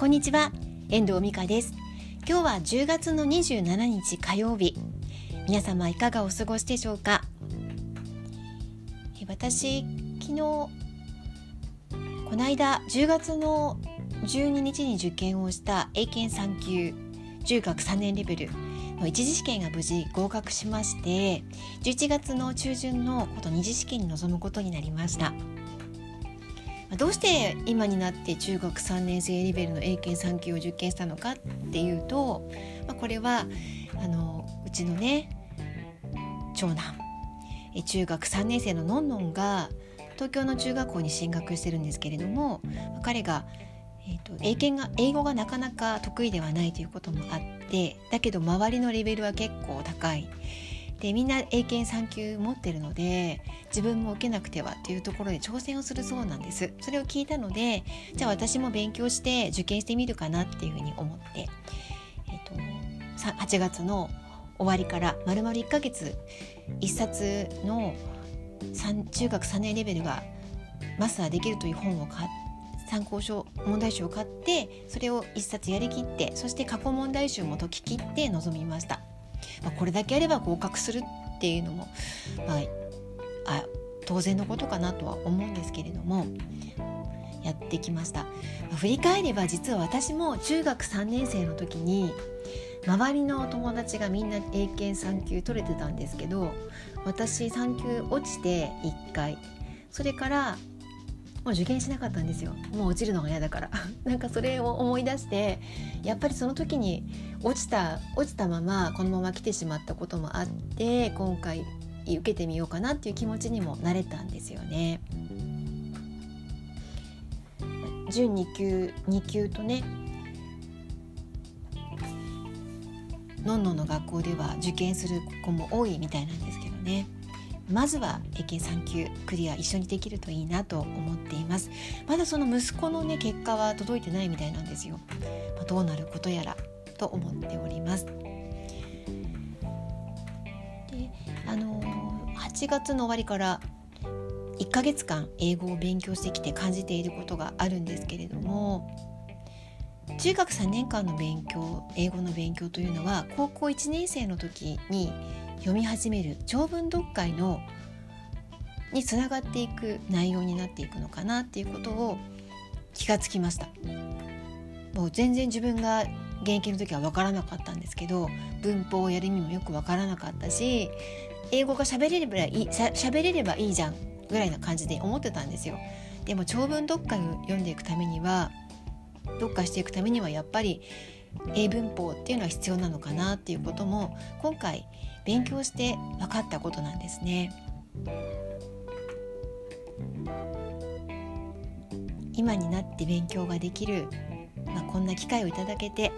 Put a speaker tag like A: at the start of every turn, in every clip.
A: こんにちは。遠藤美香です。今日は10月の27日火曜日。皆様いかがお過ごしでしょうか？私昨日この間10月の12日に受験をした英検3級中学3年レベルの一次試験が無事合格しまして11月の中旬のこと二次試験に臨むことになりました。どうして今になって中学3年生レベルの英検3級を受験したのかっていうと、まあ、これはあのうちのね長男中学3年生ののんのんが東京の中学校に進学してるんですけれども彼が、えーと、英検が英語がなかなか得意ではないということもあってだけど周りのレベルは結構高い。でみんな英検3級持ってるので自分も受けなくてはというところで挑戦をするそうなんですそれを聞いたのでじゃあ私も勉強して受験してみるかなっていうふうに思って、えーと、8月の終わりから丸々1ヶ月1冊の中学3年レベルがマスターできるという本を買って参考書問題集を買ってそれを1冊やりきってそして過去問題集も解ききって臨みました。まあ、これだけあれば合格するっていうのも、まあ、あ当然のことかなとは思うんですけれどもやってきました、振り返れば実は私も中学3年生の時に周りの友達がみんな英検3級取れてたんですけど私3級落ちて1回それからもう受験しなかったんですよもう落ちるのが嫌だから なんかそれを思い出してやっぱりその時に落ちた落ちたままこのまま来てしまったこともあって今回受けてみようかなっていう気持ちにもなれたんですよね。準2級2級とねのんのんの学校では受験する子も多いみたいなんですけどね。まずは英検3級クリア一緒にできるといいなと思っています。まだその息子のね結果は届いてないみたいなんですよ、まあ、どうなることやらと思っております。であのー、8月の終わりから1ヶ月間英語を勉強してきて感じていることがあるんですけれども中学3年間の勉強英語の勉強というのは高校1年生の時に読み始める長文読解のにつながっていく内容になっていくのかなっていうことを気がつきました。もう全然自分が現役の時は分からなかったんですけど文法をやる意味もよく分からなかったし英語が喋れればいい喋れればいいじゃんぐらいな感じで思ってたんですよ。でも長文読解を読んでいくためには読解していくためにはやっぱり英文法っていうのは必要なのかなっていうことも今回勉強して分かったことなんですね。今になって勉強ができる、まあ、こんな機会をいただけて、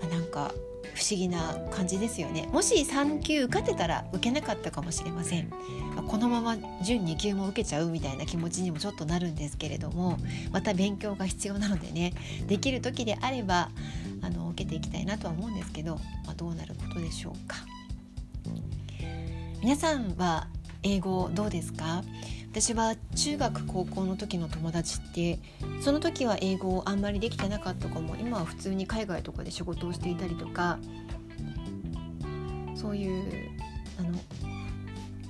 A: まあ、なんか不思議な感じですよねもし3級受かってたら受けなかったかもしれませんこのまま準2級も受けちゃうみたいな気持ちにもちょっとなるんですけれどもまた勉強が必要なのでねできる時であればあの受けていきたいなとは思うんですけど、まあ、どうなることでしょうか。皆さんは英語どうですか？私は中学高校の時の友達ってその時は英語をあんまりできてなかった子も今は普通に海外とかで仕事をしていたりとかそういうあの、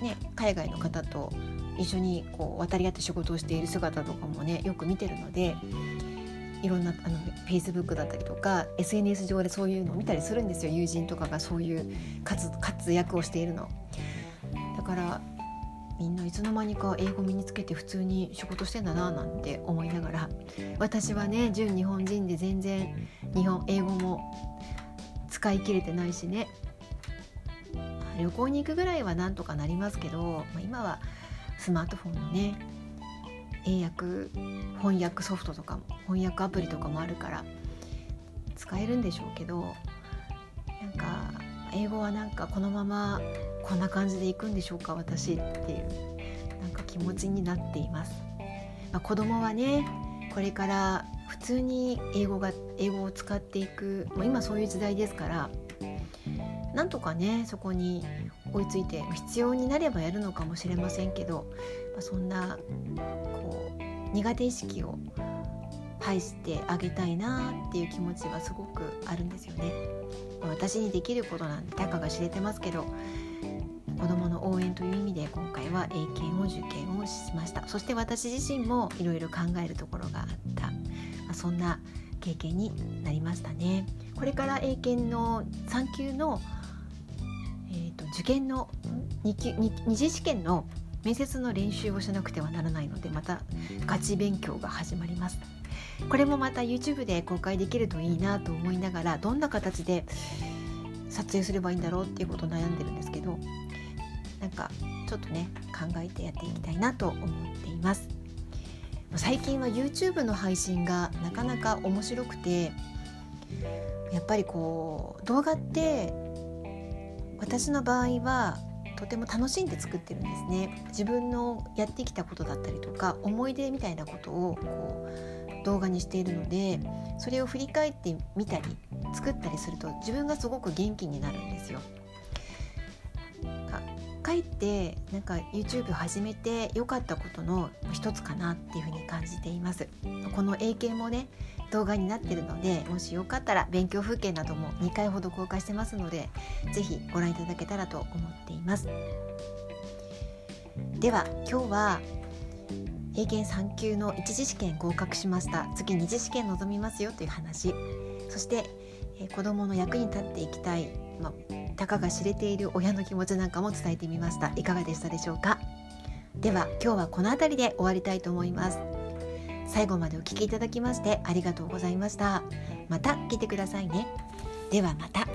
A: ね、海外の方と一緒にこう渡り合って仕事をしている姿とかもねよく見てるのでいろんなあの Facebook だったりとか SNS 上でそういうのを見たりするんですよ友人とかがそういう活活躍をしているの。だからみんないつの間にか英語身につけて普通に仕事してんだななんて思いながら私はね純日本人で全然日本英語も使い切れてないしね旅行に行くぐらいはなんとかなりますけど、まあ、今はスマートフォンのね英訳翻訳ソフトとかも翻訳アプリとかもあるから使えるんでしょうけどなんか英語はなんかこのままこんな感じでいくんでしょうか私っていうなんか気持ちになっています。まあ、子供はねこれから普通に英語が英語を使っていくもう今そういう時代ですからなんとかねそこに追いついて必要になればやるのかもしれませんけど、まあ、そんな苦手意識を配してあげたいなっていう気持ちはすごくあるんですよね。私にできることなんてたかが知れてますけど子どもの応援という意味で今回は英検を受験をしました。そして私自身もいろいろ考えるところがあった、そんな経験になりましたね。これから英検の3級の、えーと、受験の 2, 級 2, 2次試験の面接の練習をしなくてはならないのでまたガチ勉強が始まります。これもまた YouTube で公開できるといいなと思いながらどんな形で撮影すればいいんだろうっていうことを悩んでるんですけどなんかちょっとね考えてやっていきたいなと思っています。最近は YouTube の配信がなかなか面白くてやっぱりこう動画って私の場合はとても楽しんで作ってるんですね自分のやってきたことだったりとか思い出みたいなことをこう動画にしているのでそれを振り返ってみたり作ったりすると自分がすごく元気になるんですよ。かえってなんか YouTube 始めて良かったことの一つかなっていうふうに感じていますこの英検もね動画になってるのでもしよかったら勉強風景なども2回ほど公開してますので是非ご覧いただけたらと思っています。では今日は英検3級の1次試験合格しました。次2次試験臨みますよという話。そして、え子どもの役に立っていきたい、まあたかが知れている親の気持ちなんかも伝えてみました。いかがでしたでしょうか？では今日はこの辺りで終わりたいと思います。最後までお聴きいただきましてありがとうございました。また来てくださいね。ではまた。